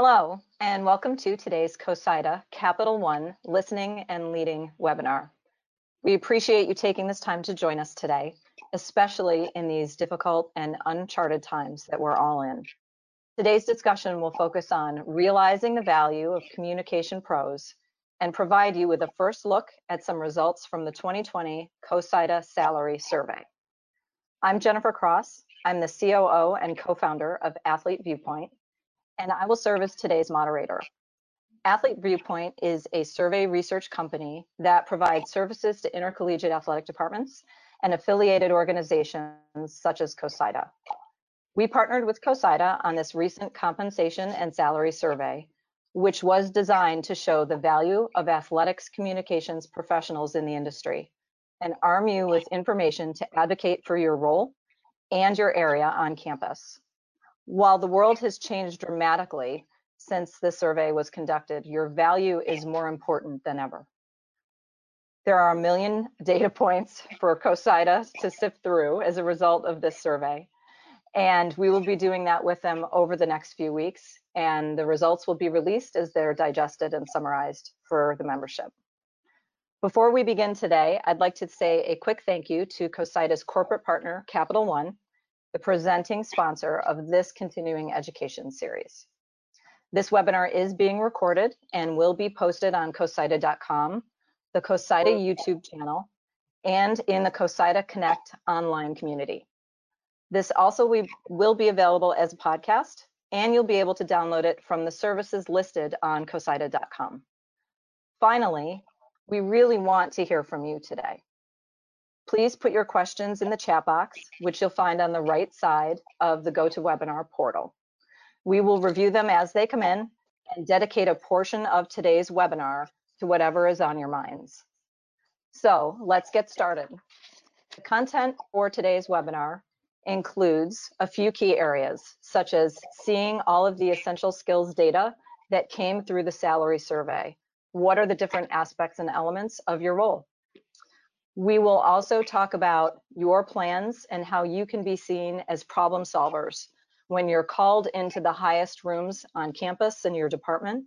Hello, and welcome to today's COSIDA Capital One Listening and Leading webinar. We appreciate you taking this time to join us today, especially in these difficult and uncharted times that we're all in. Today's discussion will focus on realizing the value of communication pros and provide you with a first look at some results from the 2020 COSIDA Salary Survey. I'm Jennifer Cross. I'm the COO and co-founder of Athlete Viewpoint, and I will serve as today's moderator. Athlete Viewpoint is a survey research company that provides services to intercollegiate athletic departments and affiliated organizations such as COSIDA. We partnered with COSIDA on this recent compensation and salary survey, which was designed to show the value of athletics communications professionals in the industry and arm you with information to advocate for your role and your area on campus. While the world has changed dramatically since the survey was conducted, your value is more important than ever. There are a million data points for COSIDA to sift through as a result of this survey. And we will be doing that with them over the next few weeks. And the results will be released as they're digested and summarized for the membership. Before we begin today, I'd like to say a quick thank you to COSIDA's corporate partner, Capital One, the presenting sponsor of this continuing education series. This webinar is being recorded and will be posted on cosida.com, the COSIDA YouTube channel, and in the COSIDA Connect online community. This also we, will be available as a podcast, and you'll be able to download it from the services listed on cosida.com. Finally, we really want to hear from you today. Please put your questions in the chat box, which you'll find on the right side of the GoToWebinar portal. We will review them as they come in and dedicate a portion of today's webinar to whatever is on your minds. So let's get started. The content for today's webinar includes a few key areas, such as seeing all of the essential skills data that came through the salary survey. What are the different aspects and elements of your role? We will also talk about your plans and how you can be seen as problem solvers when you're called into the highest rooms on campus in your department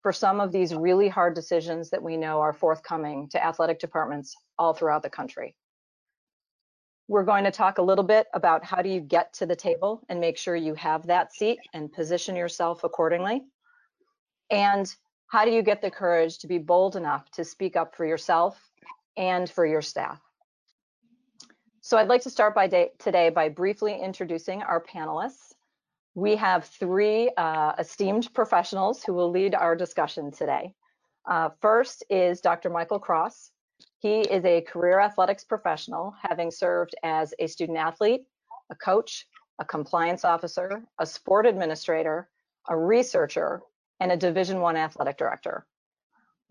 for some of these really hard decisions that we know are forthcoming to athletic departments all throughout the country. We're going to talk a little bit about how do you get to the table and make sure you have that seat and position yourself accordingly. And how do you get the courage to be bold enough to speak up for yourself and for your staff. So I'd like to start by day, today by briefly introducing our panelists. We have three uh, esteemed professionals who will lead our discussion today. Uh, first is Dr. Michael Cross. He is a career athletics professional, having served as a student athlete, a coach, a compliance officer, a sport administrator, a researcher, and a Division One athletic director.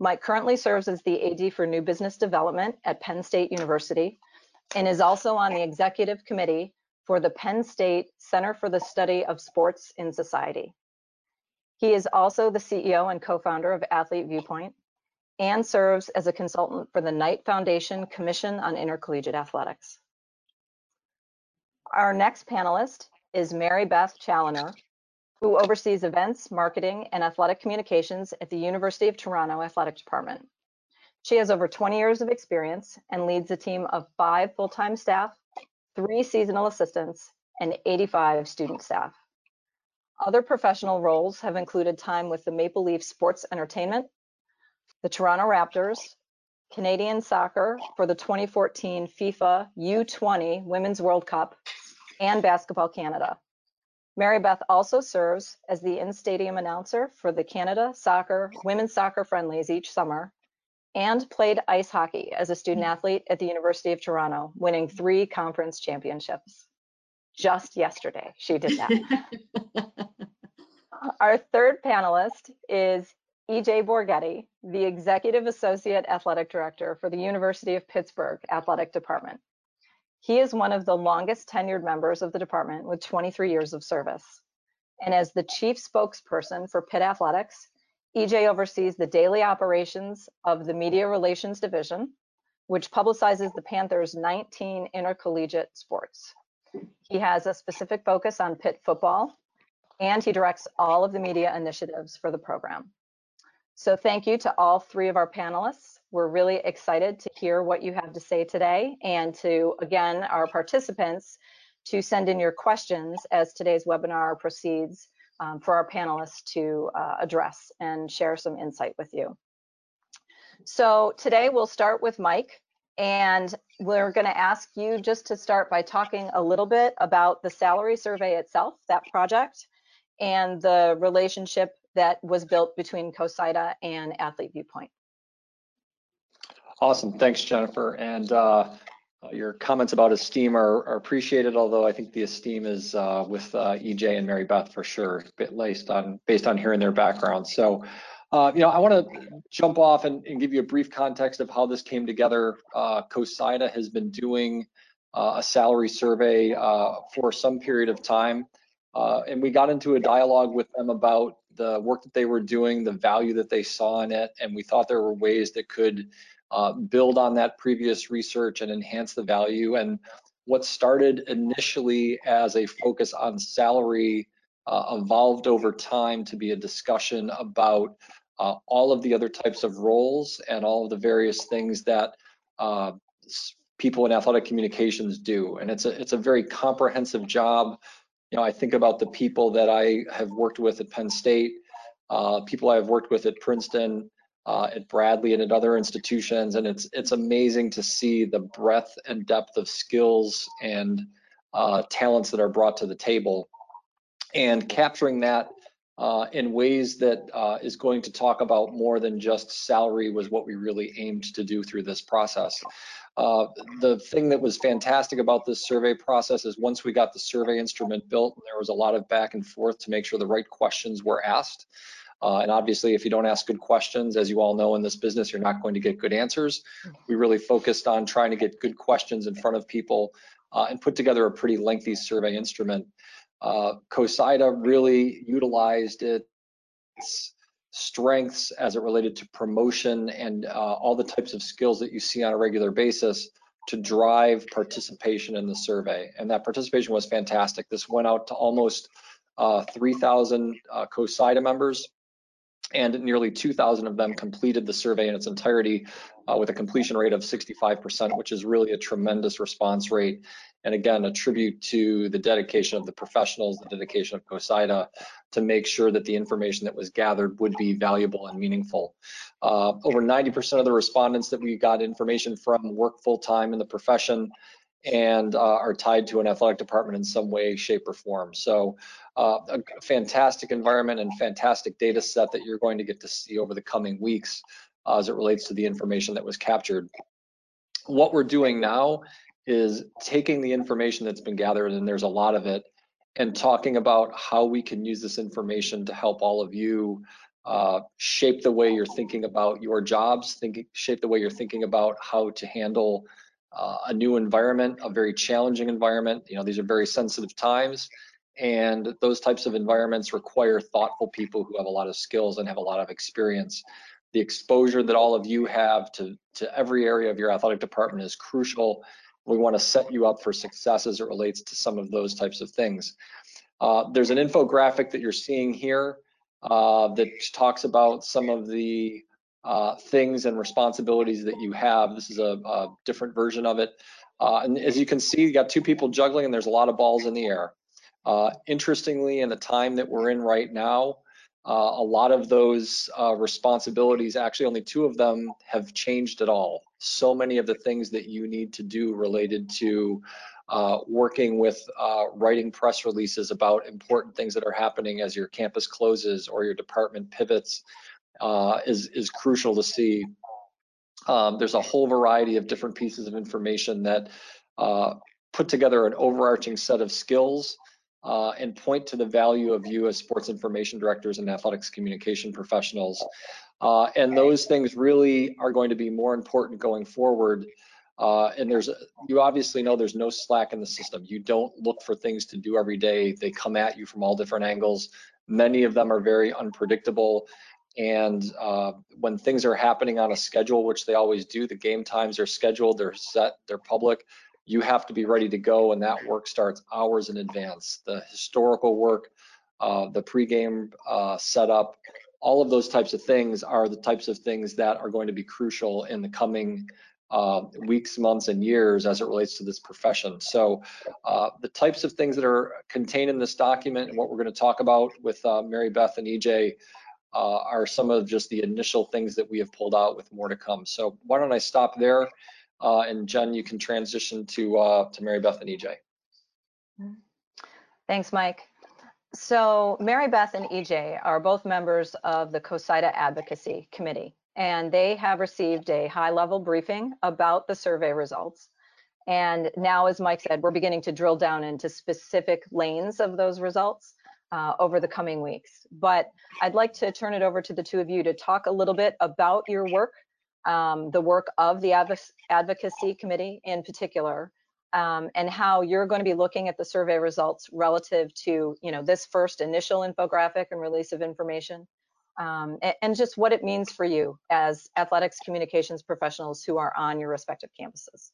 Mike currently serves as the AD for New Business Development at Penn State University and is also on the executive committee for the Penn State Center for the Study of Sports in Society. He is also the CEO and co-founder of Athlete Viewpoint and serves as a consultant for the Knight Foundation Commission on Intercollegiate Athletics. Our next panelist is Mary Beth Challoner, who oversees events, marketing, and athletic communications at the University of Toronto Athletic Department. She has over 20 years of experience and leads a team of five full-time staff, three seasonal assistants, and 85 student staff. Other professional roles have included time with the Maple Leaf Sports Entertainment, the Toronto Raptors, Canadian Soccer for the 2014 FIFA U20 Women's World Cup, and Basketball Canada. Mary Beth also serves as the in-stadium announcer for the Canada Soccer Women's Soccer Friendlies each summer and played ice hockey as a student athlete at the University of Toronto, winning three conference championships. Just yesterday, she did that. Our third panelist is EJ Borghetti, the Executive Associate Athletic Director for the University of Pittsburgh Athletic Department. He is one of the longest tenured members of the department with 23 years of service. And as the chief spokesperson for Pitt Athletics, EJ oversees the daily operations of the Media Relations Division, which publicizes the Panthers' 19 intercollegiate sports. He has a specific focus on Pitt football, and he directs all of the media initiatives for the program. So thank you to all three of our panelists. We're really excited to hear what you have to say today and to, again, our participants to send in your questions as today's webinar proceeds um, for our panelists to uh, address and share some insight with you. So today we'll start with Mike and we're going to ask you just to start by talking a little bit about the salary survey itself, that project, and the relationship that was built between COSIDA and Athlete Viewpoint. Awesome. Thanks, Jennifer. And uh, your comments about esteem are, are, appreciated, although I think the esteem is uh, with uh, EJ and Mary Beth for sure, based on based on hearing their background. So, uh, you know, I want to jump off and, and, give you a brief context of how this came together. Uh, COSIDA has been doing uh, a salary survey uh, for some period of time, and we got into a dialogue with them about the work that they were doing, the value that they saw in it, and we thought there were ways that could uh, build on that previous research and enhance the value. And what started initially as a focus on salary uh, evolved over time to be a discussion about uh, all of the other types of roles and all of the various things that uh, people in athletic communications do. And it's a it's a very comprehensive job. You know, I think about the people that I have worked with at Penn State, uh, people I've worked with at Princeton, uh, at Bradley and at other institutions, and it's it's amazing to see the breadth and depth of skills and uh, talents that are brought to the table, and capturing that uh, in ways that uh, is going to talk about more than just salary was what we really aimed to do through this process. Uh, the thing that was fantastic about this survey process is once we got the survey instrument built, there was a lot of back and forth to make sure the right questions were asked. Uh, and obviously, if you don't ask good questions, as you all know in this business, you're not going to get good answers. We really focused on trying to get good questions in front of people uh, and put together a pretty lengthy survey instrument. Uh, COSIDA really utilized its strengths as it related to promotion and uh, all the types of skills that you see on a regular basis to drive participation in the survey. And that participation was fantastic. This went out to almost uh, 3,000 uh, COSIDA members and nearly 2,000 of them completed the survey in its entirety uh, with a completion rate of 65%, which is really a tremendous response rate. And again, a tribute to the dedication of the professionals, the dedication of COSIDA to make sure that the information that was gathered would be valuable and meaningful. Uh, over 90% of the respondents that we got information from work full-time in the profession and uh, are tied to an athletic department in some way, shape, or form. So uh, a fantastic environment and fantastic data set that you're going to get to see over the coming weeks uh, as it relates to the information that was captured. What we're doing now is taking the information that's been gathered, and there's a lot of it, and talking about how we can use this information to help all of you uh, shape the way you're thinking about your jobs, thinking, shape the way you're thinking about how to handle uh, a new environment, a very challenging environment. You know, these are very sensitive times, and those types of environments require thoughtful people who have a lot of skills and have a lot of experience. The exposure that all of you have to, to every area of your athletic department is crucial. We want to set you up for success as it relates to some of those types of things. Uh, there's an infographic that you're seeing here uh, that talks about some of the uh, things and responsibilities that you have. This is a, a different version of it. Uh, and as you can see, you got two people juggling and there's a lot of balls in the air. Uh, interestingly, in the time that we're in right now, uh, a lot of those uh, responsibilities, actually only two of them have changed at all. So many of the things that you need to do related to uh, working with uh, writing press releases about important things that are happening as your campus closes or your department pivots uh, is, is crucial to see. Um, there's a whole variety of different pieces of information that put together an overarching set of skills uh, and point to the value of you as sports information directors and athletics communication professionals. Uh, and those things really are going to be more important going forward. Uh, and there's, you obviously know there's no slack in the system. You don't look for things to do every day. They come at you from all different angles. Many of them are very unpredictable. And uh, when things are happening on a schedule, which they always do, the game times are scheduled, they're set, they're public you have to be ready to go and that work starts hours in advance. The historical work uh, the pregame uh, setup, all of those types of things are the types of things that are going to be crucial in the coming uh, weeks, months, and years as it relates to this profession. So uh, the types of things that are contained in this document and what we're going to talk about with uh, Mary Beth and EJ uh, are some of just the initial things that we have pulled out with more to come. So why don't I stop there? Uh, and Jen, you can transition to uh, to Mary Beth and EJ. Thanks, Mike. So Mary Beth and EJ are both members of the COSIDA Advocacy Committee, and they have received a high-level briefing about the survey results. And now, as Mike said, we're beginning to drill down into specific lanes of those results uh, over the coming weeks. But I'd like to turn it over to the two of you to talk a little bit about your work, um, the work of the Advocacy Committee in particular, um, and how you're going to be looking at the survey results relative to, you know, this first initial infographic and release of information, um, and, and, just what it means for you as athletics communications professionals who are on your respective campuses.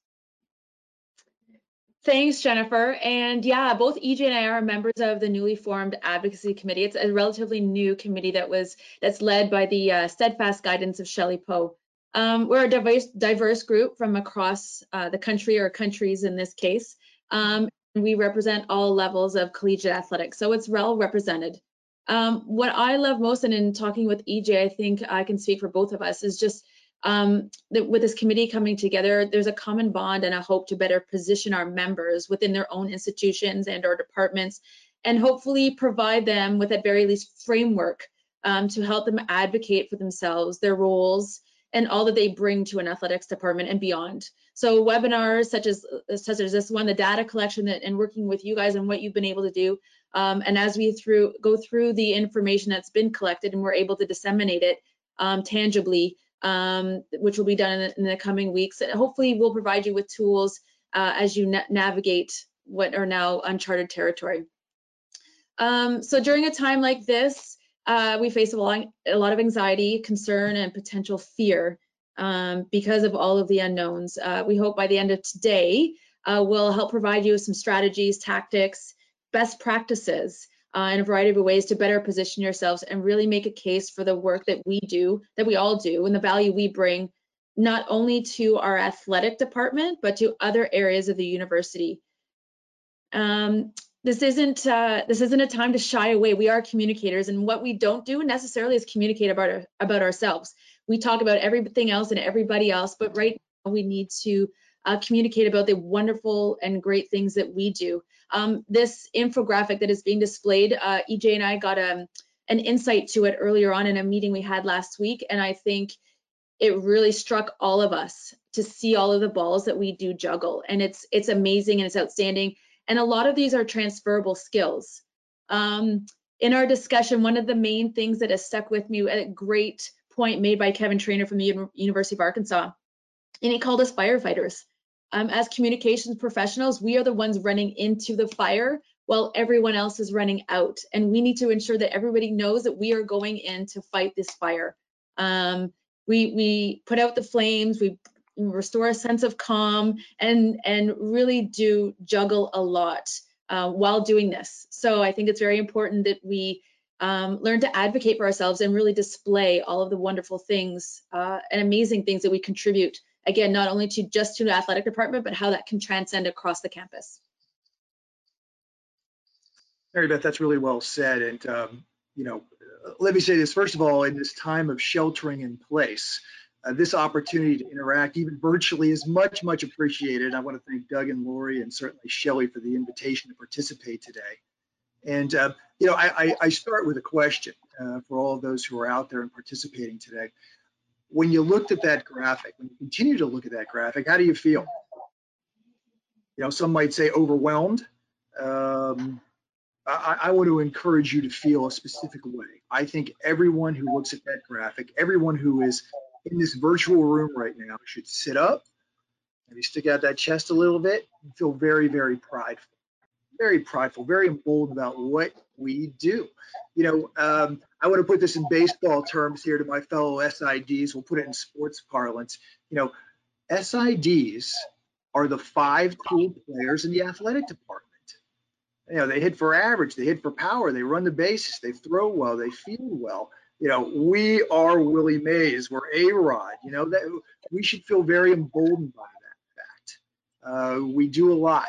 Thanks, Jennifer. And yeah, both EJ and I are members of the newly formed advocacy committee. It's a relatively new committee that was that's led by the uh, steadfast guidance of Shelley Poe. Um, we're a diverse, diverse group from across uh, the country or countries in this case. Um, we represent all levels of collegiate athletics, so it's well represented. Um, what I love most, and in talking with EJ, I think I can speak for both of us, is just um, that with this committee coming together, there's a common bond and a hope to better position our members within their own institutions and our departments, and hopefully provide them with at very least framework um, to help them advocate for themselves, their roles, and all that they bring to an athletics department and beyond. So webinars such as such as this one, the data collection that, and working with you guys and what you've been able to do, um, and as we through go through the information that's been collected and we're able to disseminate it um, tangibly, um, which will be done in the, in the, coming weeks. And hopefully, we'll provide you with tools uh, as you na navigate what are now uncharted territory. Um, so during a time like this, uh, we face a lot, a lot, of anxiety, concern, and potential fear um, because of all of the unknowns. Uh, we hope by the end of today, uh, we'll help provide you with some strategies, tactics, best practices, uh, in a variety of ways to better position yourselves and really make a case for the work that we do, that we all do, and the value we bring not only to our athletic department, but to other areas of the university. Um, this isn't uh, this isn't a time to shy away. We are communicators, and what we don't do necessarily is communicate about our, about ourselves. We talk about everything else and everybody else, but right now we need to uh, communicate about the wonderful and great things that we do. Um, this infographic that is being displayed, uh, EJ and I got um, an insight to it earlier on in a meeting we had last week, and I think it really struck all of us to see all of the balls that we do juggle, and it's it's amazing and it's outstanding. And a lot of these are transferable skills. Um, in our discussion, one of the main things that has stuck with me, a great point made by Kevin Trainor from the University of Arkansas, and he called us firefighters. Um, as communications professionals, we are the ones running into the fire while everyone else is running out. And we need to ensure that everybody knows that we are going in to fight this fire. Um, we, we put out the flames, we restore a sense of calm and and really do juggle a lot uh, while doing this. So I think it's very important that we um, learn to advocate for ourselves and really display all of the wonderful things uh, and amazing things that we contribute. Again, not only to just to the athletic department, but how that can transcend across the campus. Mary Beth, that's really well said. And, um, you know, let me say this, first of all, in this time of sheltering in place, uh, this opportunity to interact, even virtually, is much, much appreciated. I want to thank Doug and Lori and certainly Shelley for the invitation to participate today. And, uh, you know, I, I, I, start with a question uh, for all of those who are out there and participating today. When you looked at that graphic, when you continue to look at that graphic, how do you feel? You know, some might say overwhelmed. Um, I, I want to encourage you to feel a specific way. I think everyone who looks at that graphic, everyone who is in this virtual room right now should sit up, maybe stick out that chest a little bit, and feel very, very prideful. Very prideful, very emboldened about what we do. You know, um, I want to put this in baseball terms here to my fellow SIDs. We'll put it in sports parlance. You know, SIDs are the five tool players in the athletic department. You know, they hit for average, they hit for power, they run the bases, they throw well, they field well. You know, we are Willie Mays, we're A-Rod. You know that we should feel very emboldened by that fact. Uh, we do a lot.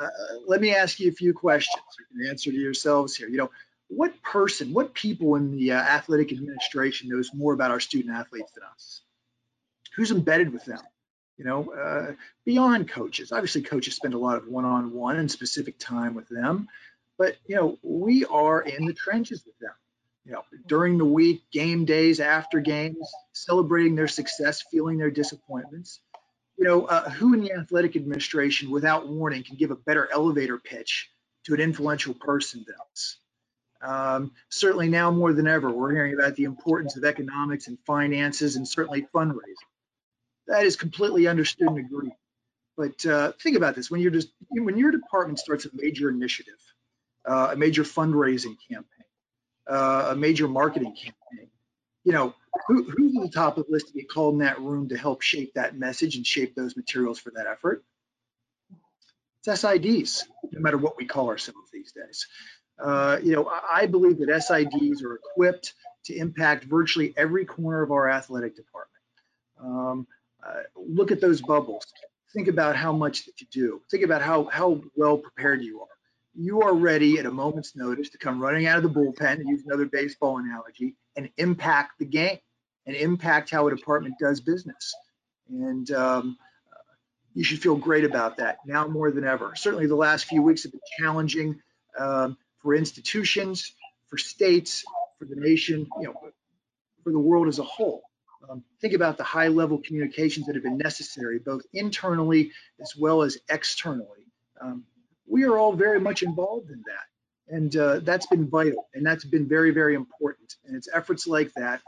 Uh, let me ask you a few questions. You can answer to yourselves here. You know, what person, what people in the uh, athletic administration knows more about our student athletes than us? Who's embedded with them? You know, uh, beyond coaches. Obviously, coaches spend a lot of one-on-one and specific time with them, but you know, we are in the trenches with them. You know, during the week, game days, after games, celebrating their success, feeling their disappointments. You know, uh, who in the athletic administration, without warning, can give a better elevator pitch to an influential person than us? Um, certainly now more than ever, we're hearing about the importance of economics and finances and certainly fundraising. That is completely understood and agreed. But uh, think about this: when just when your department starts a major initiative, uh, a major fundraising campaign, uh, a major marketing campaign, you know, who, who's at the top of the list to get called in that room to help shape that message and shape those materials for that effort? It's SIDs, no matter what we call ourselves these days. Uh, you know, I believe that SIDs are equipped to impact virtually every corner of our athletic department. Um, uh, look at those bubbles. Think about how much that you do. Think about how, how well prepared you are. You are ready at a moment's notice to come running out of the bullpen, and use another baseball analogy, and impact the game and impact how a department does business. And um, you should feel great about that now more than ever. Certainly, the last few weeks have been challenging um, for institutions, for states, for the nation, you know, for the world as a whole. Um, think about the high level communications that have been necessary, both internally as well as externally. Um, we are all very much involved in that. And uh, that's been vital and that's been very, very important. And it's efforts like that,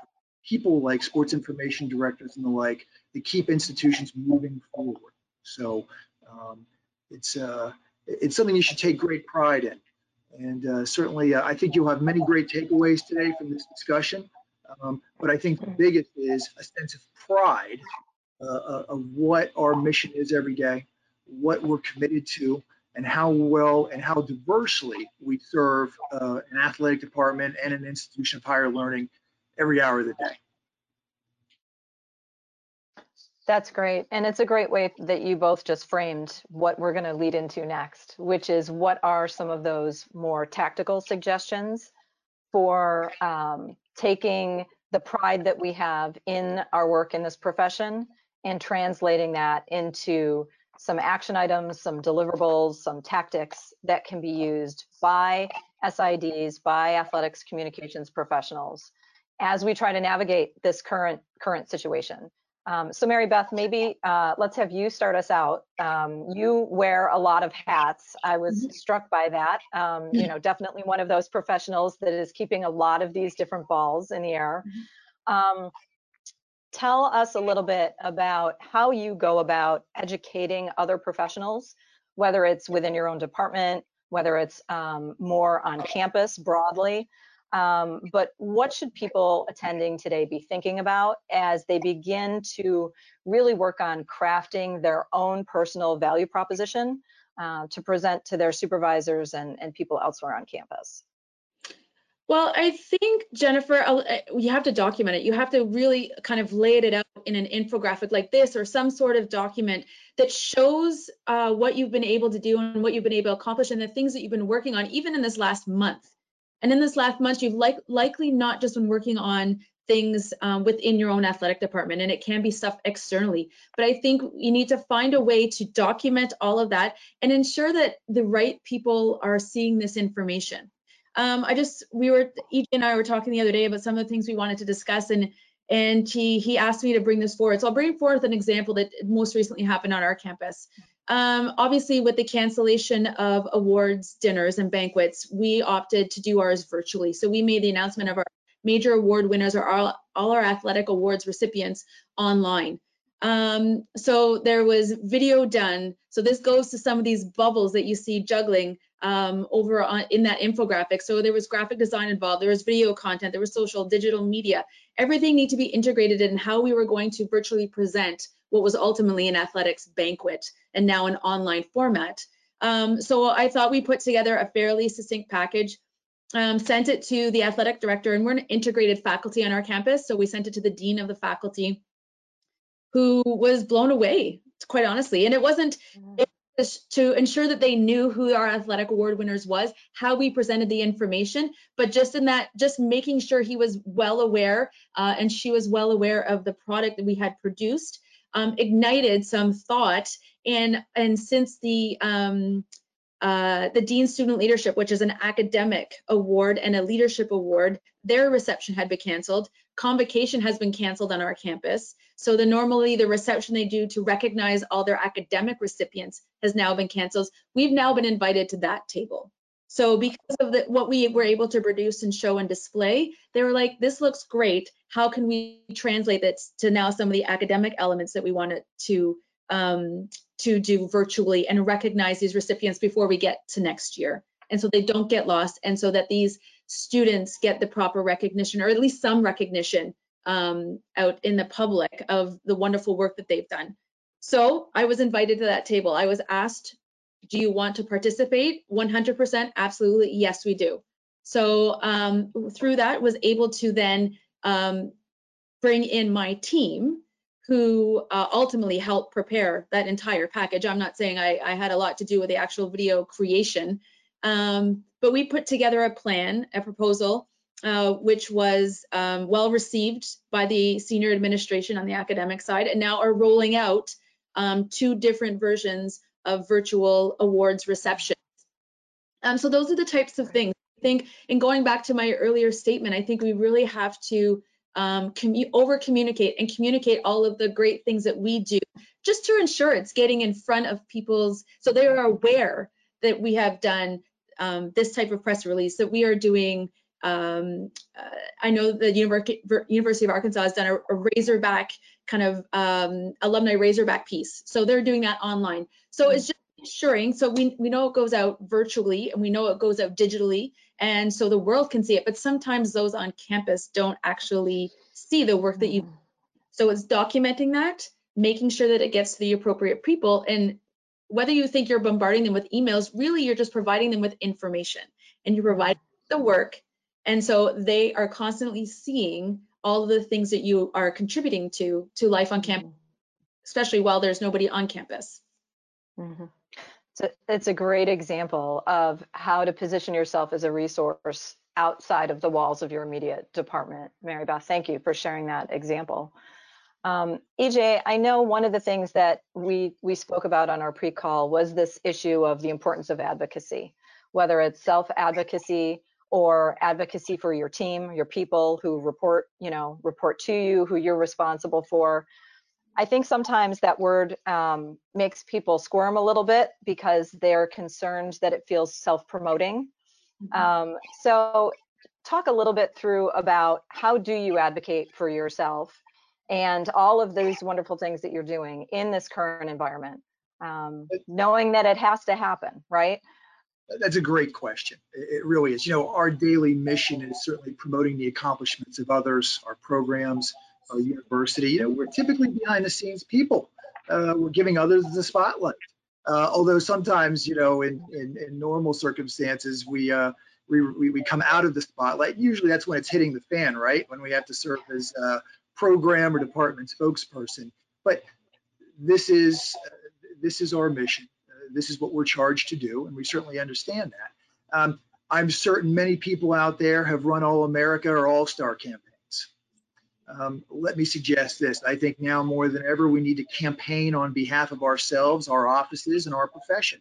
people like sports information directors and the like, that keep institutions moving forward. So um, it's, uh, it's something you should take great pride in. And uh, certainly, uh, I think you'll have many great takeaways today from this discussion. Um, but I think the biggest is a sense of pride uh, uh, of what our mission is every day, what we're committed to, and how well and how diversely we serve uh, an athletic department and an institution of higher learning every hour of the day. That's great. And it's a great way that you both just framed what we're going to lead into next, which is what are some of those more tactical suggestions for um, taking the pride that we have in our work in this profession and translating that into some action items, some deliverables, some tactics that can be used by SIDs, by athletics communications professionals as we try to navigate this current current situation. Um, so Mary Beth, maybe uh, let's have you start us out. Um, you wear a lot of hats. I was mm-hmm. struck by that. Um, you know, definitely one of those professionals that is keeping a lot of these different balls in the air. Tell us a little bit about how you go about educating other professionals, whether it's within your own department, whether it's um, more on campus broadly. Um, but what should people attending today be thinking about as they begin to really work on crafting their own personal value proposition uh, to present to their supervisors and, and people elsewhere on campus? Well, I think, Jennifer, uh, you have to document it. You have to really kind of lay it out in an infographic like this or some sort of document that shows uh, what you've been able to do and what you've been able to accomplish and the things that you've been working on, even in this last month. And in this last month, you've like, likely not just been working on things um, within your own athletic department, and it can be stuff externally. But I think you need to find a way to document all of that and ensure that the right people are seeing this information. Um, I just, we were, EJ and I were talking the other day about some of the things we wanted to discuss, and and he he asked me to bring this forward. So I'll bring forth an example that most recently happened on our campus. Um, obviously, with the cancellation of awards dinners and banquets, we opted to do ours virtually. So we made the announcement of our major award winners or all, all our athletic awards recipients online. Um, so there was video done. So this goes to some of these bubbles that you see juggling um, over on, in that infographic. So there was graphic design involved, there was video content, there was social, digital media. Everything need to be integrated in how we were going to virtually present what was ultimately an athletics banquet and now an online format. Um, so I thought we put together a fairly succinct package, um, sent it to the athletic director, and we're an integrated faculty on our campus. So we sent it to the dean of the faculty, who was blown away, quite honestly. And it wasn't it to ensure that they knew who our athletic award winners was, how we presented the information, but just in that, just making sure he was well aware uh, and she was well aware of the product that we had produced, um, ignited some thought. And and since the um, uh, the Dean Student Leadership, which is an academic award and a leadership award, their reception had been canceled. Convocation has been canceled on our campus. So the normally the reception they do to recognize all their academic recipients has now been canceled. We've now been invited to that table. So because of the, what we were able to produce and show and display, they were like, this looks great. How can we translate that to now some of the academic elements that we wanted to um, to do virtually and recognize these recipients before we get to next year. And so they don't get lost and so that these students get the proper recognition or at least some recognition um, out in the public of the wonderful work that they've done. So I was invited to that table. I was asked, do you want to participate? 100% absolutely, yes, we do. So um, through that was able to then um, bring in my team who uh, ultimately helped prepare that entire package. I'm not saying I, I, had a lot to do with the actual video creation, um, but we put together a plan, a proposal, uh, which was um, well received by the senior administration on the academic side, and now are rolling out um, two different versions of virtual awards receptions. Um, so those are the types of things. I think in going back to my earlier statement, I think we really have to um, over communicate and communicate all of the great things that we do just to ensure it's getting in front of people's so they are aware that we have done um, this type of press release that we are doing um, uh, I know the University of Arkansas has done a, a Razorback kind of um, alumni Razorback piece. So they're doing that online. So it's just ensuring, so we, we know it goes out virtually and we know it goes out digitally and so the world can see it but sometimes those on campus don't actually see the work that you Mm. so it's documenting that making sure that it gets to the appropriate people and whether you think you're bombarding them with emails really you're just providing them with information and you provide the work and so they are constantly seeing all of the things that you are contributing to to life on campus especially while there's nobody on campus Mhm. So it's a great example of how to position yourself as a resource outside of the walls of your immediate department. Mary Beth, thank you for sharing that example. Um, EJ, I know one of the things that we we spoke about on our pre-call was this issue of the importance of advocacy, whether it's self-advocacy or advocacy for your team, your people who report, you know, report to you, who you're responsible for. I think sometimes that word um, makes people squirm a little bit because they're concerned that it feels self-promoting. Mhm. Um, so talk a little bit through about how do you advocate for yourself and all of those wonderful things that you're doing in this current environment, um, knowing that it has to happen, right? That's a great question. It really is. You know, our daily mission is certainly promoting the accomplishments of others, our programs, our university. You know, we're typically behind the scenes people. Uh, we're giving others the spotlight. Uh, although sometimes, you know, in, in, in normal circumstances, we, uh, we, we, we come out of the spotlight. Usually that's when it's hitting the fan, right? When we have to serve as a program or department spokesperson. But this is, uh, this is our mission. Uh, this is what we're charged to do, and we certainly understand that. Um, I'm certain many people out there have run All America or All Star campaigns. Um, let me suggest this. I think now more than ever, we need to campaign on behalf of ourselves, our offices, and our profession.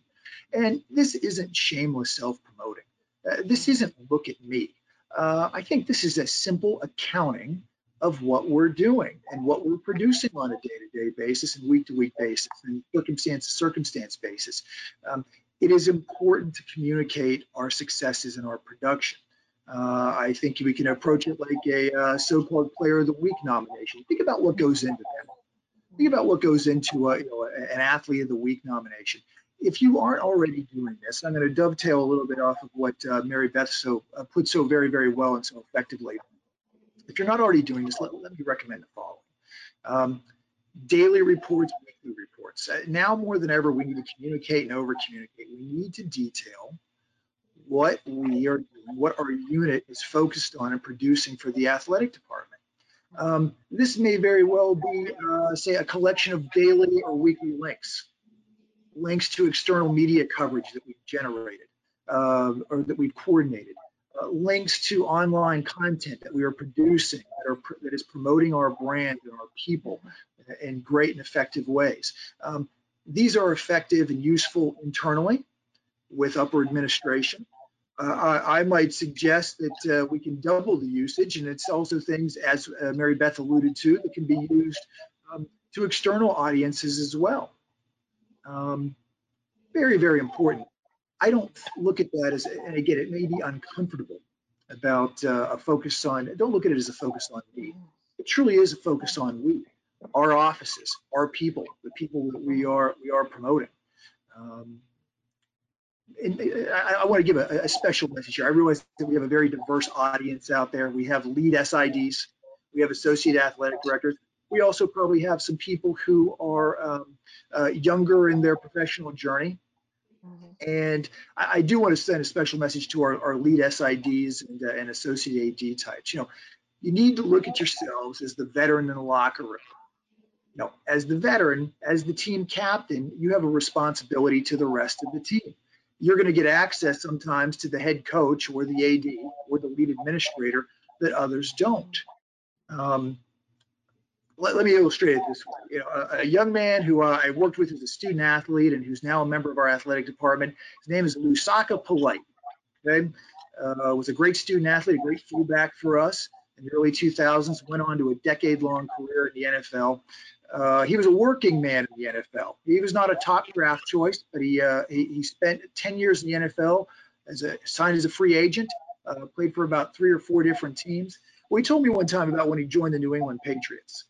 And this isn't shameless self promoting. Uh, this isn't look at me. Uh, I think this is a simple accounting of what we're doing and what we're producing on a day to day basis and week to week basis and circumstance to circumstance basis. Um, it is important to communicate our successes and our production. Uh, I think we can approach it like a uh, so-called Player of the Week nomination. Think about what goes into that. Think about what goes into a, you know, an Athlete of the Week nomination. If you aren't already doing this, I'm going to dovetail a little bit off of what uh, Mary Beth so uh, put so very, very well and so effectively. If you're not already doing this, let, let me recommend the following: um, daily reports, weekly reports. Uh, now more than ever, we need to communicate and over communicate. We need to detail what we are doing, what our unit is focused on and producing for the athletic department. Um, this may very well be, uh, say, a collection of daily or weekly links, links to external media coverage that we've generated uh, or that we've coordinated, links to online content that we are producing that, are, that is promoting our brand and our people in great and effective ways. Um, these are effective and useful internally with upper administration. Uh, I, I, might suggest that uh, we can double the usage, and it's also things, as uh, Mary Beth alluded to, that can be used um, to external audiences as well. Um, very, very important. I don't look at that as, and again, it may be uncomfortable about uh, a focus on, don't look at it as a focus on me. It truly is a focus on we, our offices, our people, the people that we are, we are promoting. Um, and uh, I, I, want to give a, a, special message here. I realize that we have a very diverse audience out there. We have lead SIDs, we have associate athletic directors. We also probably have some people who are um, uh, younger in their professional journey. Mm-hmm. And I, I, do want to send a special message to our, our lead SIDs and, uh, and associate AD types. You know, you need to look at yourselves as the veteran in the locker room. You know, as the veteran, as the team captain, you have a responsibility to the rest of the team you're going to get access sometimes to the head coach or the AD or the lead administrator that others don't. Um, let, let, me illustrate it this way. You know, a, a young man who uh, I worked with as a student athlete and who's now a member of our athletic department, his name is Lousaka Polite. Okay, uh, was a great student athlete, a great fullback for us in the early 2000s. Went on to a decade-long career in the NFL. Uh, he was a working man in the NFL. He was not a top draft choice, but he uh, he, he, spent 10 years in the NFL as a signed as a free agent. Uh, played for about three or four different teams. Well, he told me one time about when he joined the New England Patriots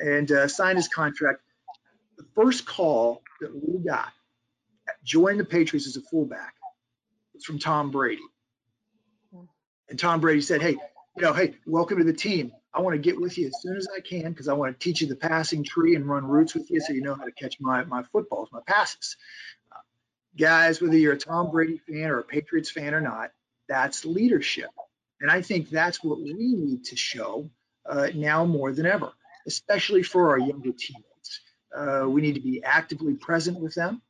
and uh, signed his contract. The first call that we got joined the Patriots as a fullback was from Tom Brady. And Tom Brady said, "Hey, you know, hey, welcome to the team. I want to get with you as soon as I can because I want to teach you the passing tree and run routes with you so you know how to catch my, my footballs, my passes. Uh, guys, whether you're a Tom Brady fan or a Patriots fan or not, that's leadership. And I think that's what we need to show uh, now more than ever, especially for our younger teammates. Uh, we need to be actively present with them.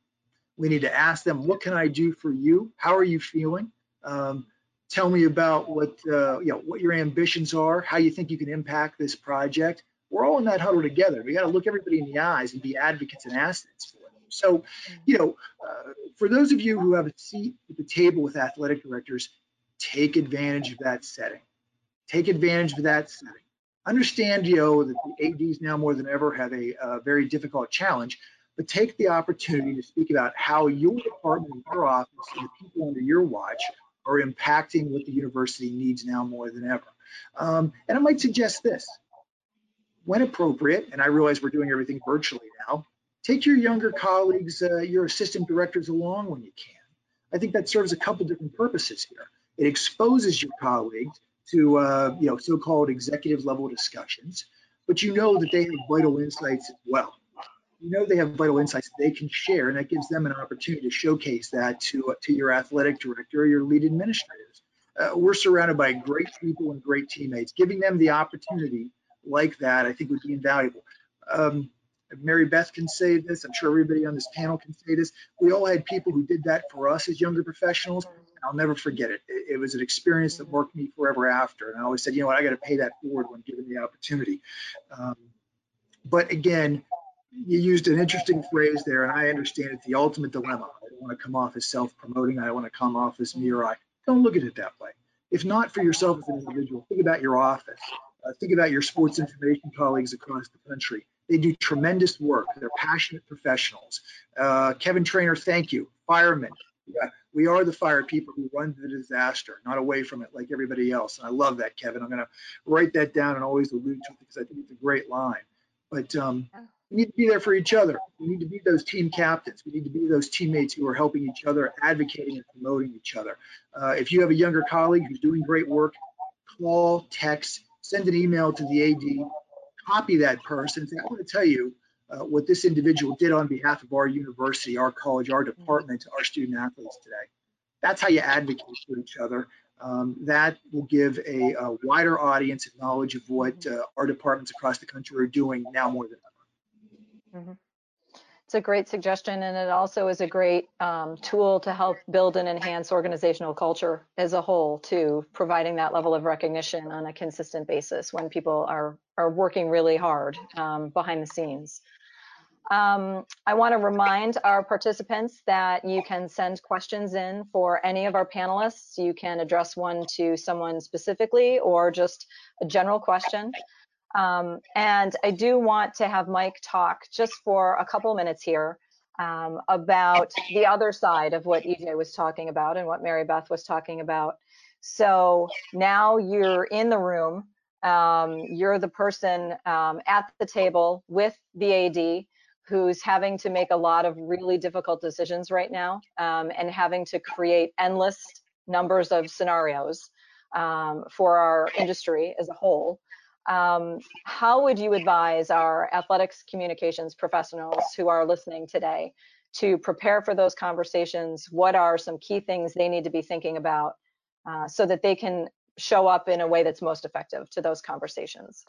We need to ask them, what can I do for you? How are you feeling? Um, tell me about what uh, you know what your ambitions are, how you think you can impact this project. We're all in that huddle together. We got to look everybody in the eyes and be advocates and assets for them. So, you know, uh, for those of you who have a seat at the table with athletic directors, take advantage of that setting. Take advantage of that setting. Understand, you know, that the ADs now more than ever have a, a very difficult challenge, but take the opportunity to speak about how your department, your office, and the people under your watch are impacting what the university needs now more than ever. Um, and I might suggest this, when appropriate, and I realize we're doing everything virtually now, take your younger colleagues, uh, your assistant directors along when you can. I think that serves a couple different purposes here. It exposes your colleagues to uh, you know so-called executive level discussions, but you know that they have vital insights as well you know they have vital insights they can share, and that gives them an opportunity to showcase that to to your athletic director or your lead administrators. Uh, we're surrounded by great people and great teammates. Giving them the opportunity like that, I think, would be invaluable. Um, Mary Beth can say this. I'm sure everybody on this panel can say this. We all had people who did that for us as younger professionals. I'll never forget it. it. it. was an experience that marked me forever after. And I always said, you know what, I got to pay that forward when given the opportunity. Um, but again, you used an interesting phrase there, and I understand it's the ultimate dilemma. I don't want to come off as self-promoting. I don't want to come off as I. Don't look at it that way. If not for yourself as an individual, think about your office. Uh, think about your sports information colleagues across the country. They do tremendous work. They're passionate professionals. Uh, Kevin Trainor, thank you. Firemen. Yeah, we are the fire people who run to the disaster, not away from it like everybody else. And I love that, Kevin. I'm going to write that down and always allude to it because I think it's a great line. But um, we need to be there for each other. We need to be those team captains. We need to be those teammates who are helping each other, advocating and promoting each other. Uh, if you have a younger colleague who's doing great work, call, text, send an email to the AD, copy that person. Say, I want to tell you, uh, what this individual did on behalf of our university, our college, our department, our student athletes today. That's how you advocate for each other. Um, that will give a, a, wider audience of knowledge of what uh, our departments across the country are doing now more than ever. Mm -hmm. It's a great suggestion, and it also is a great um, tool to help build and enhance organizational culture as a whole, too, providing that level of recognition on a consistent basis when people are are working really hard um, behind the scenes. Um, I want to remind our participants that you can send questions in for any of our panelists. You can address one to someone specifically or just a general question. Um, and I do want to have Mike talk just for a couple minutes here um, about the other side of what EJ was talking about and what Mary Beth was talking about. So now you're in the room, um, you're the person um, at the table with the AD who's having to make a lot of really difficult decisions right now um, and having to create endless numbers of scenarios um, for our industry as a whole. Um, how would you advise our athletics communications professionals who are listening today to prepare for those conversations? What are some key things they need to be thinking about uh, so that they can show up in a way that's most effective to those conversations?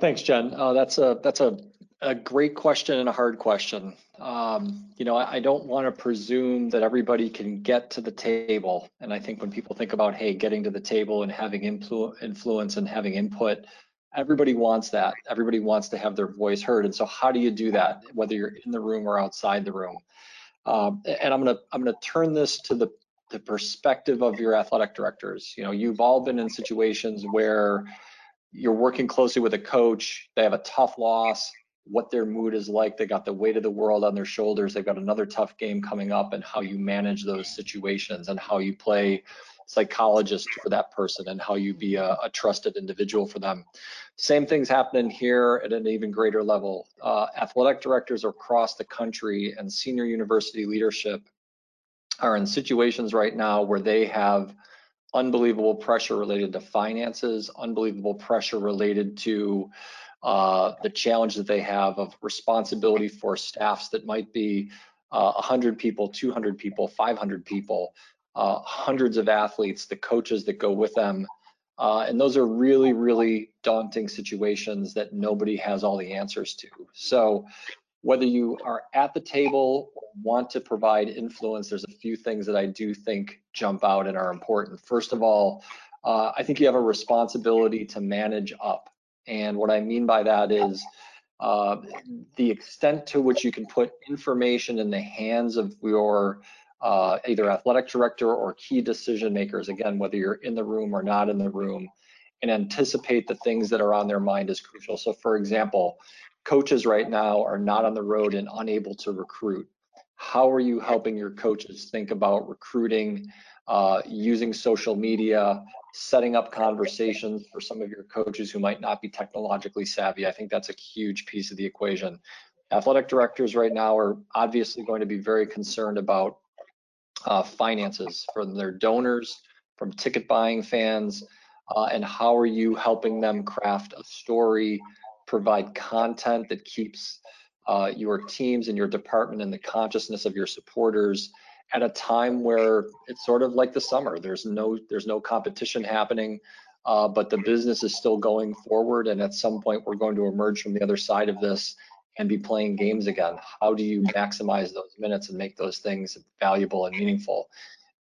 Thanks, Jen. Uh, that's a that's a a great question and a hard question. Um, you know, I, I don't want to presume that everybody can get to the table. And I think when people think about, hey, getting to the table and having influ influence and having input, everybody wants that. Everybody wants to have their voice heard. And so, how do you do that, whether you're in the room or outside the room? Um, and I'm gonna I'm gonna turn this to the the perspective of your athletic directors. You know, you've all been in situations where you're working closely with a coach. They have a tough loss what their mood is like. They got the weight of the world on their shoulders. They've got another tough game coming up, and how you manage those situations and how you play psychologist for that person and how you be a, a trusted individual for them. Same things happening here at an even greater level. Uh, athletic directors across the country and senior university leadership are in situations right now where they have unbelievable pressure related to finances, unbelievable pressure related to uh, the challenge that they have of responsibility for staffs that might be uh, 100 people, 200 people, 500 people, uh, hundreds of athletes, the coaches that go with them. Uh, and those are really, really daunting situations that nobody has all the answers to. So whether you are at the table or want to provide influence, there's a few things that I do think jump out and are important. First of all, uh, I think you have a responsibility to manage up. And what I mean by that is uh, the extent to which you can put information in the hands of your uh, either athletic director or key decision makers, again, whether you're in the room or not in the room, and anticipate the things that are on their mind is crucial. So for example, coaches right now are not on the road and unable to recruit. How are you helping your coaches think about recruiting, uh, using social media, setting up conversations for some of your coaches who might not be technologically savvy. I think that's a huge piece of the equation. Athletic directors right now are obviously going to be very concerned about uh, finances from their donors, from ticket buying fans, uh, and how are you helping them craft a story, provide content that keeps uh, your teams and your department in the consciousness of your supporters at a time where it's sort of like the summer. There's no there's no competition happening, uh, but the business is still going forward. And at some point, we're going to emerge from the other side of this and be playing games again. How do you maximize those minutes and make those things valuable and meaningful?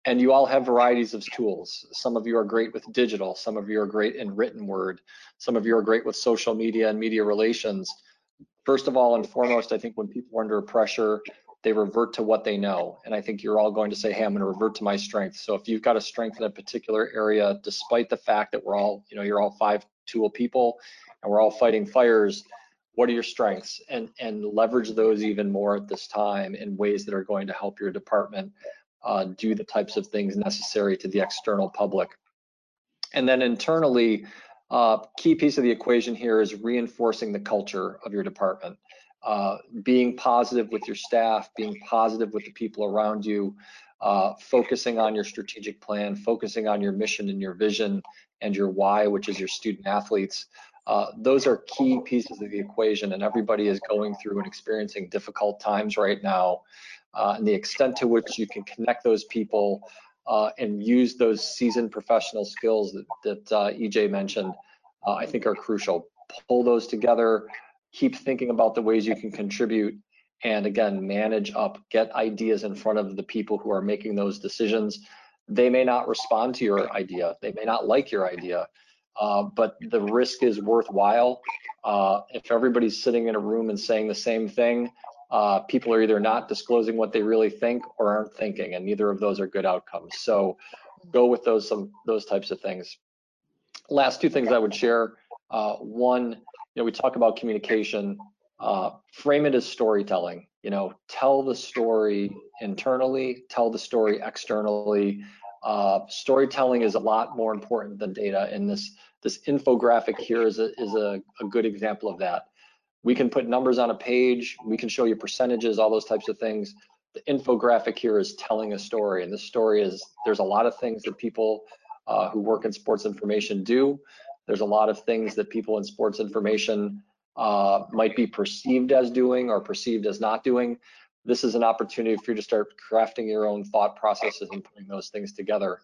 And you all have varieties of tools. Some of you are great with digital. Some of you are great in written word. Some of you are great with social media and media relations. First of all and foremost, I think when people are under pressure, they revert to what they know. And I think you're all going to say, hey, I'm going to revert to my strength. So if you've got a strength in a particular area, despite the fact that we're all, you know, you're all five tool people and we're all fighting fires, what are your strengths? And, and leverage those even more at this time in ways that are going to help your department uh, do the types of things necessary to the external public. And then internally, uh, key piece of the equation here is reinforcing the culture of your department uh, being positive with your staff, being positive with the people around you, uh, focusing on your strategic plan, focusing on your mission and your vision and your why, which is your student athletes. Uh, those are key pieces of the equation, and everybody is going through and experiencing difficult times right now. Uh, and the extent to which you can connect those people uh, and use those seasoned professional skills that, that uh, EJ mentioned, I think are crucial. Pull those together, keep thinking about the ways you can contribute, and again, manage up, get ideas in front of the people who are making those decisions. They may not respond to your idea, they may not like your idea, uh, but the risk is worthwhile. Uh, if everybody's sitting in a room and saying the same thing, uh, people are either not disclosing what they really think or aren't thinking, and neither of those are good outcomes. So go with those some those types of things. Last two things I would share. Uh, one, know, we talk about communication. Uh, frame it as storytelling. You know, tell the story internally, tell the story externally. Uh, storytelling is a lot more important than data, and this this infographic here is a is a, a good example of that. We can put numbers on a page, we can show you percentages, all those types of things. The infographic here is telling a story, and this story is there's a lot of things that people uh, who work in sports information do. There's a lot of things that people in sports information uh, might be perceived as doing or perceived as not doing. This is an opportunity for you to start crafting your own thought processes and putting those things together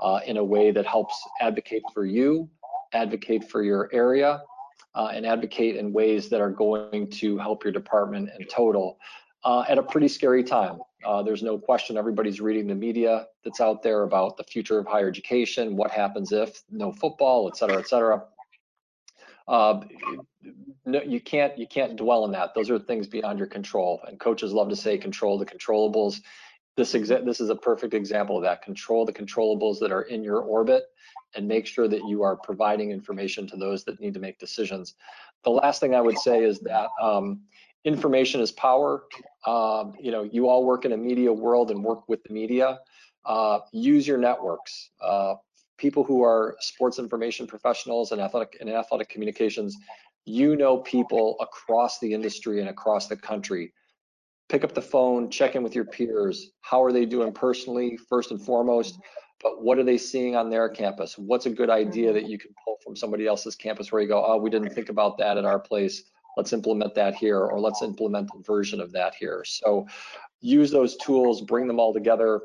uh, in a way that helps advocate for you, advocate for your area, uh, and advocate in ways that are going to help your department in total uh, at a pretty scary time. Uh, there's no question everybody's reading the media that's out there about the future of higher education, what happens if no football, et cetera, et cetera. Uh, no, you can't you can't dwell on that. Those are things beyond your control. And coaches love to say control the controllables. This exa- this is a perfect example of that. Control the controllables that are in your orbit and make sure that you are providing information to those that need to make decisions. The last thing I would say is that um, information is power. Um, you know, you all work in a media world and work with the media. Uh, use your networks. Uh, people who are sports information professionals and athletic and athletic communications, you know people across the industry and across the country. Pick up the phone, check in with your peers. How are they doing personally, first and foremost? but what are they seeing on their campus? What's a good idea that you can pull from somebody else's campus where you go, oh, we didn't think about that at our place. Let's implement that here, or let's implement a version of that here. So use those tools, bring them all together,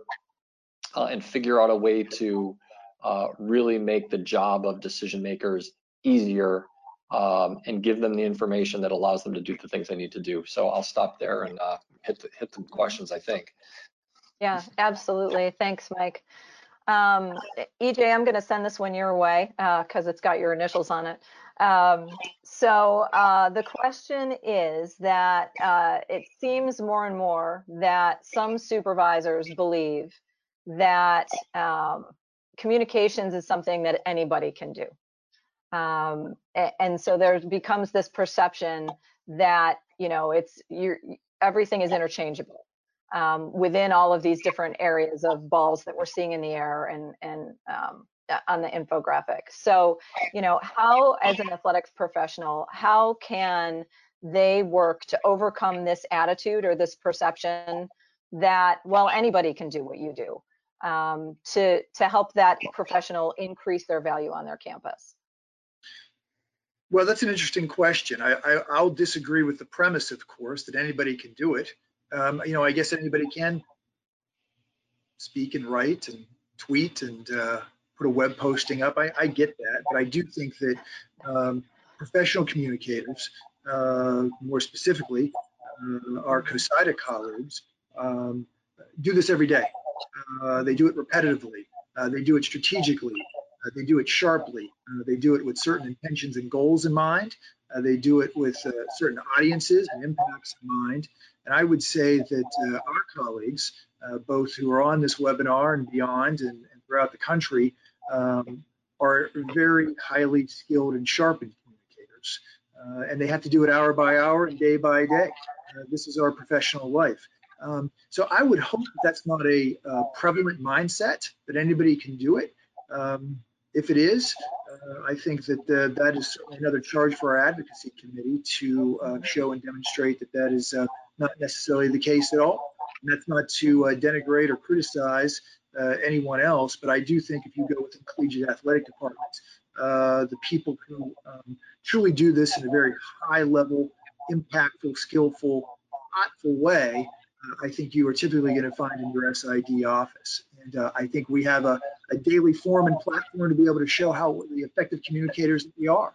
uh, and figure out a way to uh, really make the job of decision makers easier um, and give them the information that allows them to do the things they need to do. So I'll stop there and uh, hit the, hit the questions, I think. Yeah, absolutely. Thanks, Mike. Um, EJ, I'm going to send this one your way because uh, it's got your initials on it. Um, so uh, the question is that uh, it seems more and more that some supervisors believe that um, communications is something that anybody can do. Um, and so there becomes this perception that you know it's you're everything is interchangeable um, within all of these different areas of balls that we're seeing in the air and, and um, on the infographic. So, you know, how as an athletics professional, how can they work to overcome this attitude or this perception that, well, anybody can do what you do um, to, to help that professional increase their value on their campus? Well, that's an interesting question. I, I, will disagree with the premise, of course, that anybody can do it um, you know, I guess anybody can speak and write and tweet and uh, put a web posting up. I, I, get that, but I do think that um, professional communicators, uh, more specifically, uh, our COSIDA colleagues, um, do this every day. Uh, they do it repetitively. Uh, they do it strategically. Uh, they do it sharply. they do it with certain intentions and goals in mind. they do it with certain audiences and impacts in mind. And I would say that uh, our colleagues, uh, both who are on this webinar and beyond and, and throughout the country, um, are very highly skilled and sharpened communicators. Uh, and they have to do it hour by hour and day by day. Uh, this is our professional life. Um, so I would hope that that's not a uh, prevalent mindset that anybody can do it. Um, if it is, uh, I think that uh, that is another charge for our advocacy committee to uh, show and demonstrate that that is not necessarily the case at all. And that's not to uh, denigrate or criticize uh, anyone else, but I do think if you go with the collegiate athletic departments, uh, the people who um, truly do this in a very high level, impactful, skillful, thoughtful way, uh, I think you are typically going to find in your SID office. And uh, I think we have a, a, daily forum and platform to be able to show how the effective communicators that we are.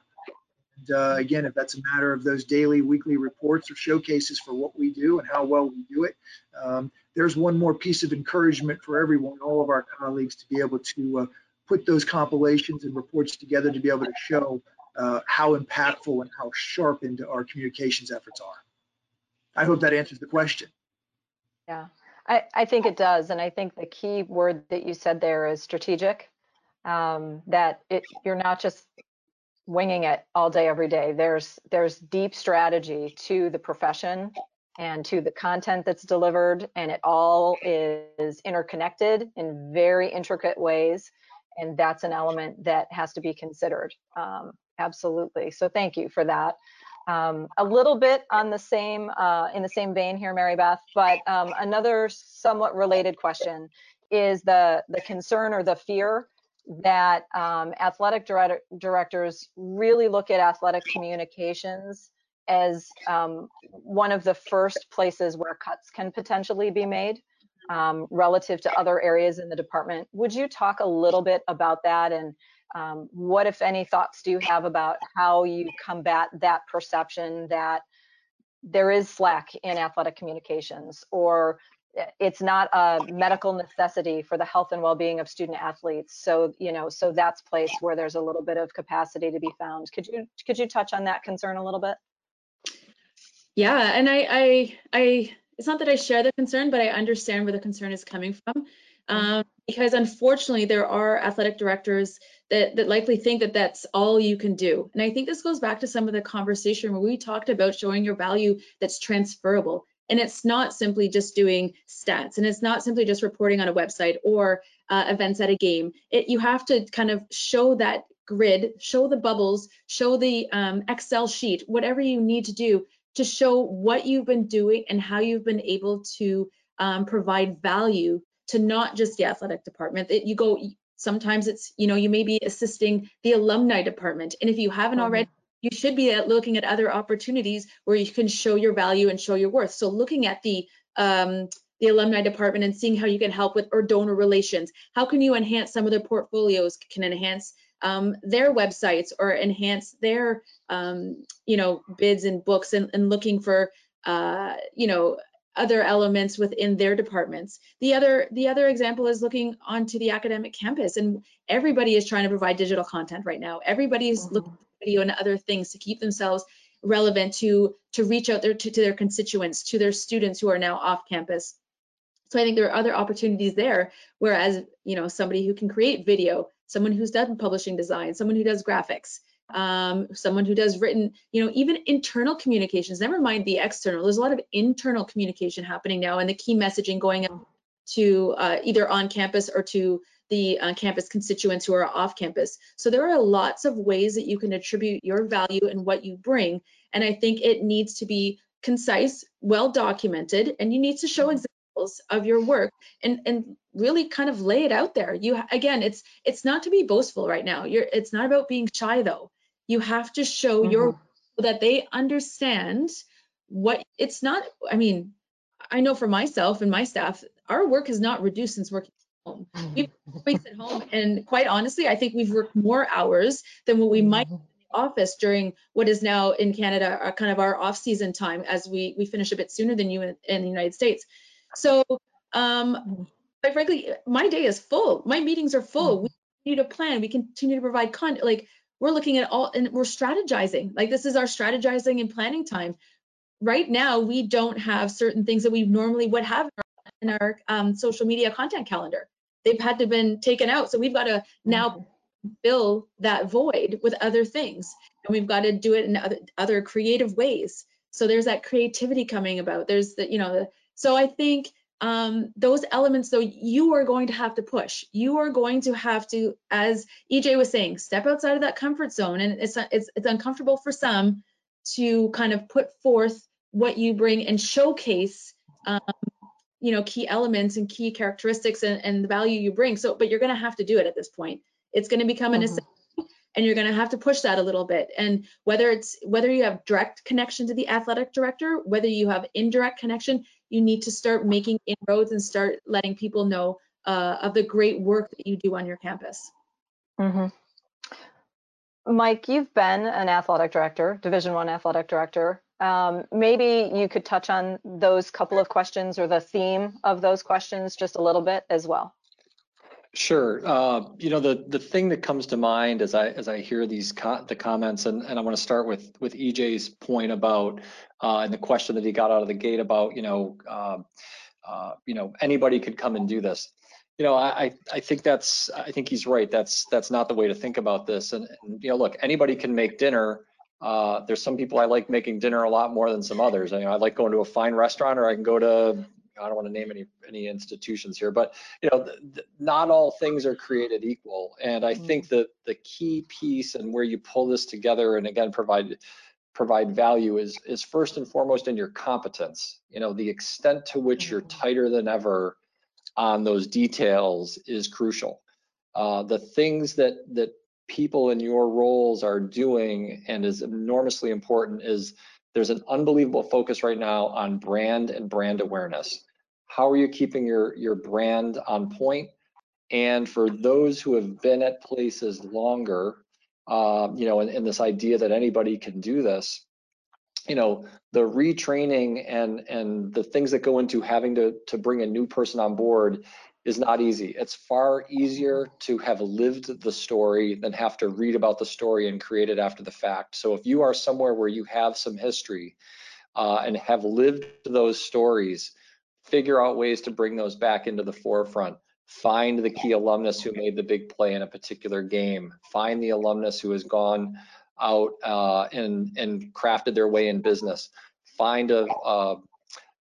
And uh, again, if that's a matter of those daily, weekly reports or showcases for what we do and how well we do it, um, there's one more piece of encouragement for everyone, all of our colleagues, to be able to uh, put those compilations and reports together to be able to show uh, how impactful and how sharpened our communications efforts are. I hope that answers the question. Yeah, I, I think it does. And I think the key word that you said there is strategic, um, that it, you're not just winging it all day, every day. There's, there's deep strategy to the profession and to the content that's delivered, and it all is interconnected in very intricate ways. And that's an element that has to be considered. Um, absolutely. So thank you for that. Um, a little bit on the same, uh, in the same vein here, Mary Beth, but um, another somewhat related question is the, the concern or the fear that um, athletic direct directors really look at athletic communications as um, one of the first places where cuts can potentially be made um, relative to other areas in the department. Would you talk a little bit about that? And um, what, if any, thoughts do you have about how you combat that perception that there is slack in athletic communications or it's not a medical necessity for the health and well-being of student athletes? So you know so that's place where there's a little bit of capacity to be found. Could you could you touch on that concern a little bit yeah and i i i it's not that i share the concern but i understand where the concern is coming from um, because unfortunately there are athletic directors that, that likely think that that's all you can do. And I think this goes back to some of the conversation where we talked about showing your value that's transferable. And it's not simply just doing stats and it's not simply just reporting on a website or uh, events at a game. It, you have to kind of show that grid, show the bubbles, show the um, Excel sheet, whatever you need to do to show what you've been doing and how you've been able to um, provide value to not just the athletic department. It, you go, sometimes it's, you know, you may be assisting the alumni department. And if you haven't already, mm-hmm. you should be at looking at other opportunities where you can show your value and show your worth. So looking at the um, the alumni department and seeing how you can help with or donor relations. How can you enhance some of their portfolios? Can enhance um, their websites or enhance their um, you know bids and books and, and looking for uh, you know other elements within their departments. The other the other example is looking onto the academic campus and everybody is trying to provide digital content right now. Everybody is mm -hmm. looking at video and other things to keep themselves relevant to to reach out there to, to their constituents, to their students who are now off campus. So I think there are other opportunities there, whereas you know somebody who can create video, someone who's done publishing design, someone who does graphics, um, someone who does written, you know, even internal communications, never mind the external. There's a lot of internal communication happening now and the key messaging going to uh, either on campus or to the uh, campus constituents who are off campus. So there are lots of ways that you can attribute your value and what you bring. And I think it needs to be concise, well documented, and you need to show examples of your work and, and really kind of lay it out there. You again, it's it's not to be boastful right now. You're it's not about being shy though. You have to show mm-hmm. your so that they understand what it's not. I mean, I know for myself and my staff, our work has not reduced since working home. Mm-hmm. We've weeks at home, and quite honestly, I think we've worked more hours than what we might mm-hmm. in the office during what is now in Canada, our, kind of our off-season time, as we we finish a bit sooner than you in, in the United States. So, um, quite frankly, my day is full. My meetings are full. We continue to plan. We continue to provide content. Like we're looking at all and we're strategizing. Like this is our strategizing and planning time. Right now, we don't have certain things that we normally would have in our um, social media content calendar. They've had to been taken out. So we've got to now mm-hmm. fill that void with other things. And we've got to do it in other, other creative ways. So there's that creativity coming about. There's the, you know, the, so I think um, those elements though you are going to have to push you are going to have to as ej was saying step outside of that comfort zone and it's it's, it's uncomfortable for some to kind of put forth what you bring and showcase um, you know key elements and key characteristics and, and, the value you bring so but you're going to have to do it at this point it's going to become an mm-hmm. and you're going to have to push that a little bit. And whether it's whether you have direct connection to the athletic director, whether you have indirect connection, you need to start making inroads and start letting people know uh, of the great work that you do on your campus. Mhm. Mike, you've been an athletic director, Division One athletic director. Um, maybe you could touch on those couple of questions or the theme of those questions just a little bit as well. Sure. Uh, you know, the the thing that comes to mind as I as I hear these co- the comments, and, and I want to start with with EJ's point about uh, and the question that he got out of the gate about, you know, uh, uh, you know, anybody could come and do this. You know, I I think that's I think he's right. That's that's not the way to think about this. And, and you know, look, anybody can make dinner. Uh, there's some people I like making dinner a lot more than some others. I, you know, I like going to a fine restaurant, or I can go to I don't want to name any any institutions here, but you know, th- th- not all things are created equal. And I think that the key piece and where you pull this together and again provide provide value is is first and foremost in your competence. You know, the extent to which you're tighter than ever on those details is crucial. Uh, the things that that people in your roles are doing and is enormously important is there's an unbelievable focus right now on brand and brand awareness. How are you keeping your your brand on point? And for those who have been at places longer, uh, you know, and, and this idea that anybody can do this, you know, the retraining and and the things that go into having to to bring a new person on board is not easy. It's far easier to have lived the story than have to read about the story and create it after the fact. So if you are somewhere where you have some history uh, and have lived those stories, figure out ways to bring those back into the forefront. Find the key alumnus who made the big play in a particular game. Find the alumnus who has gone out uh, and and crafted their way in business. Find a, a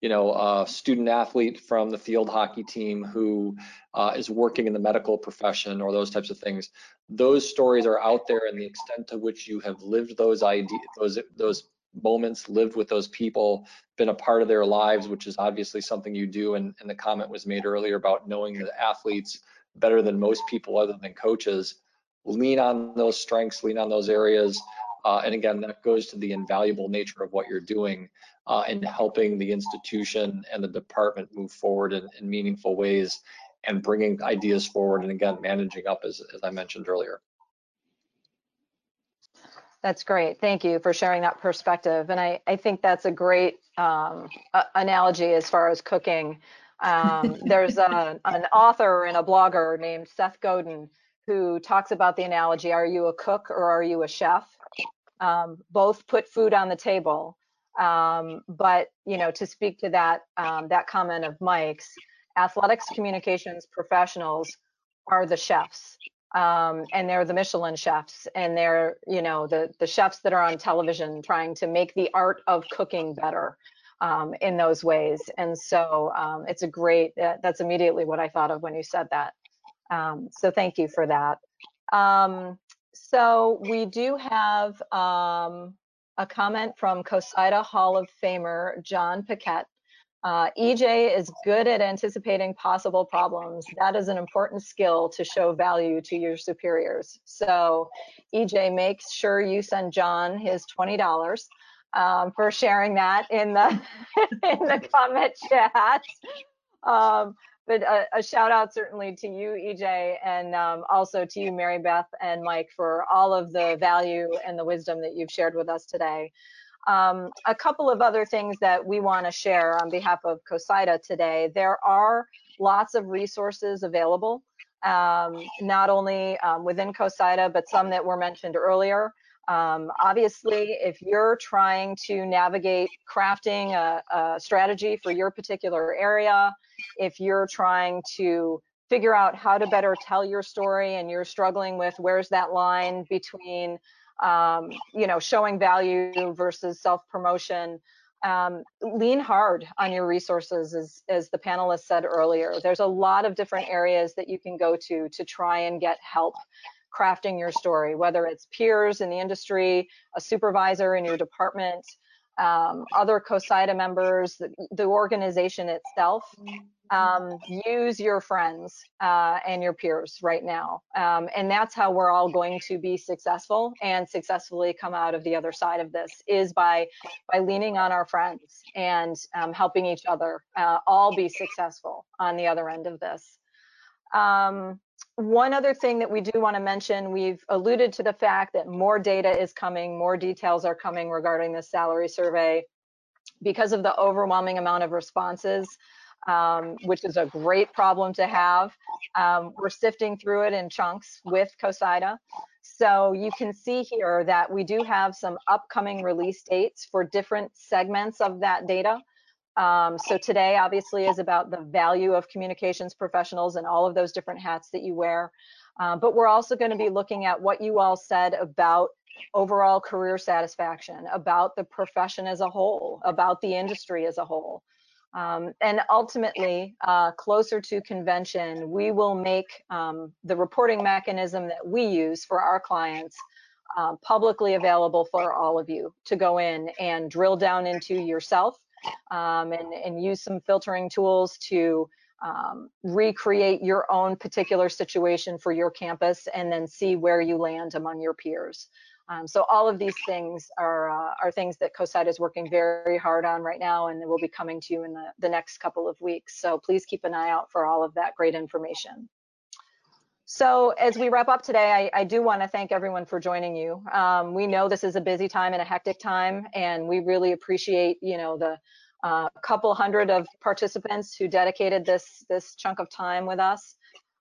you know a student athlete from the field hockey team who uh, is working in the medical profession or those types of things. Those stories are out there, and the extent to which you have lived those ideas, those those moments, lived with those people, been a part of their lives, which is obviously something you do. And, and the comment was made earlier about knowing the athletes better than most people other than coaches lean on those strengths, lean on those areas. Uh, and again, that goes to the invaluable nature of what you're doing uh, and helping the institution and the department move forward in, in, meaningful ways and bringing ideas forward. And again, managing up, as, as I mentioned earlier. That's great. Thank you for sharing that perspective. And I, I think that's a great um, analogy as far as cooking. Um, there's a, an author and a blogger named Seth Godin who talks about the analogy, are you a cook or are you a chef? Um, both put food on the table. Um, but, you know, to speak to that, um, that comment of Mike's, athletics communications professionals are the chefs. Um, and they're the Michelin chefs, and they're you know the the chefs that are on television trying to make the art of cooking better um, in those ways. And so um, it's a great. Uh, that's immediately what I thought of when you said that. Um, so thank you for that. Um, so we do have um, a comment from COSIDA Hall of Famer John Paquette. Uh, EJ is good at anticipating possible problems. That is an important skill to show value to your superiors. So EJ, make sure you send John his $20 um, for sharing that in the in the comment chat. Um, but a, a, shout out certainly to you, EJ, and um, also to you, Mary Beth and Mike, for all of the value and the wisdom that you've shared with us today. Um, a couple of other things that we want to share on behalf of COSIDA today. There are lots of resources available, um, not only um, within COSIDA, but some that were mentioned earlier. Um, obviously, if you're trying to navigate crafting a, a strategy for your particular area, if you're trying to figure out how to better tell your story and you're struggling with where's that line between um, you know showing value versus self promotion um, lean hard on your resources as, as the panelists said earlier. There's a lot of different areas that you can go to to try and get help crafting your story whether it's peers in the industry a supervisor in your department um, other COSIDA members, the, the, organization itself. Um, use your friends uh, and your peers right now. Um, and that's how we're all going to be successful and successfully come out of the other side of this is by, by leaning on our friends and um, helping each other uh, all be successful on the other end of this. Um, one other thing that we do want to mention, we've alluded to the fact that more data is coming, more details are coming regarding the salary survey because of the overwhelming amount of responses um, which is a great problem to have. Um, we're sifting through it in chunks with COSIDA. So you can see here that we do have some upcoming release dates for different segments of that data. Um, so today obviously is about the value of communications professionals and all of those different hats that you wear. Uh, but we're also going to be looking at what you all said about overall career satisfaction, about the profession as a whole, about the industry as a whole. Um, and ultimately, uh, closer to convention, we will make um, the reporting mechanism that we use for our clients uh, publicly available for all of you to go in and drill down into yourself um, and, and, use some filtering tools to um, recreate your own particular situation for your campus and then see where you land among your peers. Um, so all of these things are uh, are things that COSIDA is working very hard on right now, and they will be coming to you in the, the next couple of weeks. So please keep an eye out for all of that great information. So as we wrap up today, I, I do want to thank everyone for joining you. Um, we know this is a busy time and a hectic time, and we really appreciate you know the uh, couple hundred of participants who dedicated this this chunk of time with us.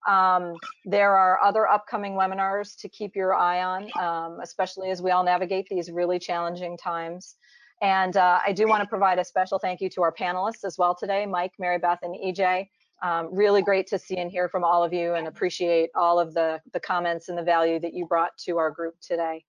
Um, there are other upcoming webinars to keep your eye on, um, especially as we all navigate these really challenging times. And uh, I do want to provide a special thank you to our panelists as well today, Mike, Mary Beth, and EJ. Um, really great to see and hear from all of you and appreciate all of the, the comments and the value that you brought to our group today.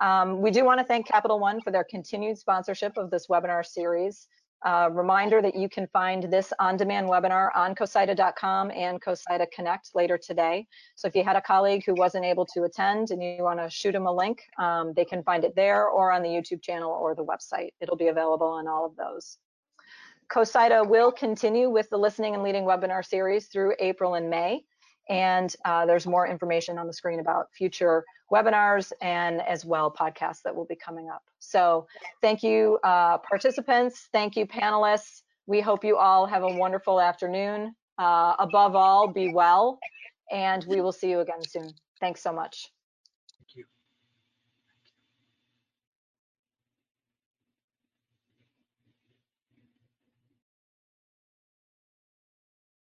Um, we do want to thank Capital One for their continued sponsorship of this webinar series. Uh, reminder that you can find this on-demand webinar on COSIDA.com and COSIDA Connect later today. So if you had a colleague who wasn't able to attend and you want to shoot them a link, um, they can find it there or on the YouTube channel or the website. It'll be available on all of those. COSIDA will continue with the listening and leading webinar series through April and May. And uh, there's more information on the screen about future webinars and as well podcasts that will be coming up. So thank you uh, participants, thank you panelists. We hope you all have a wonderful afternoon. Uh, above all, be well, and we will see you again soon. Thanks so much.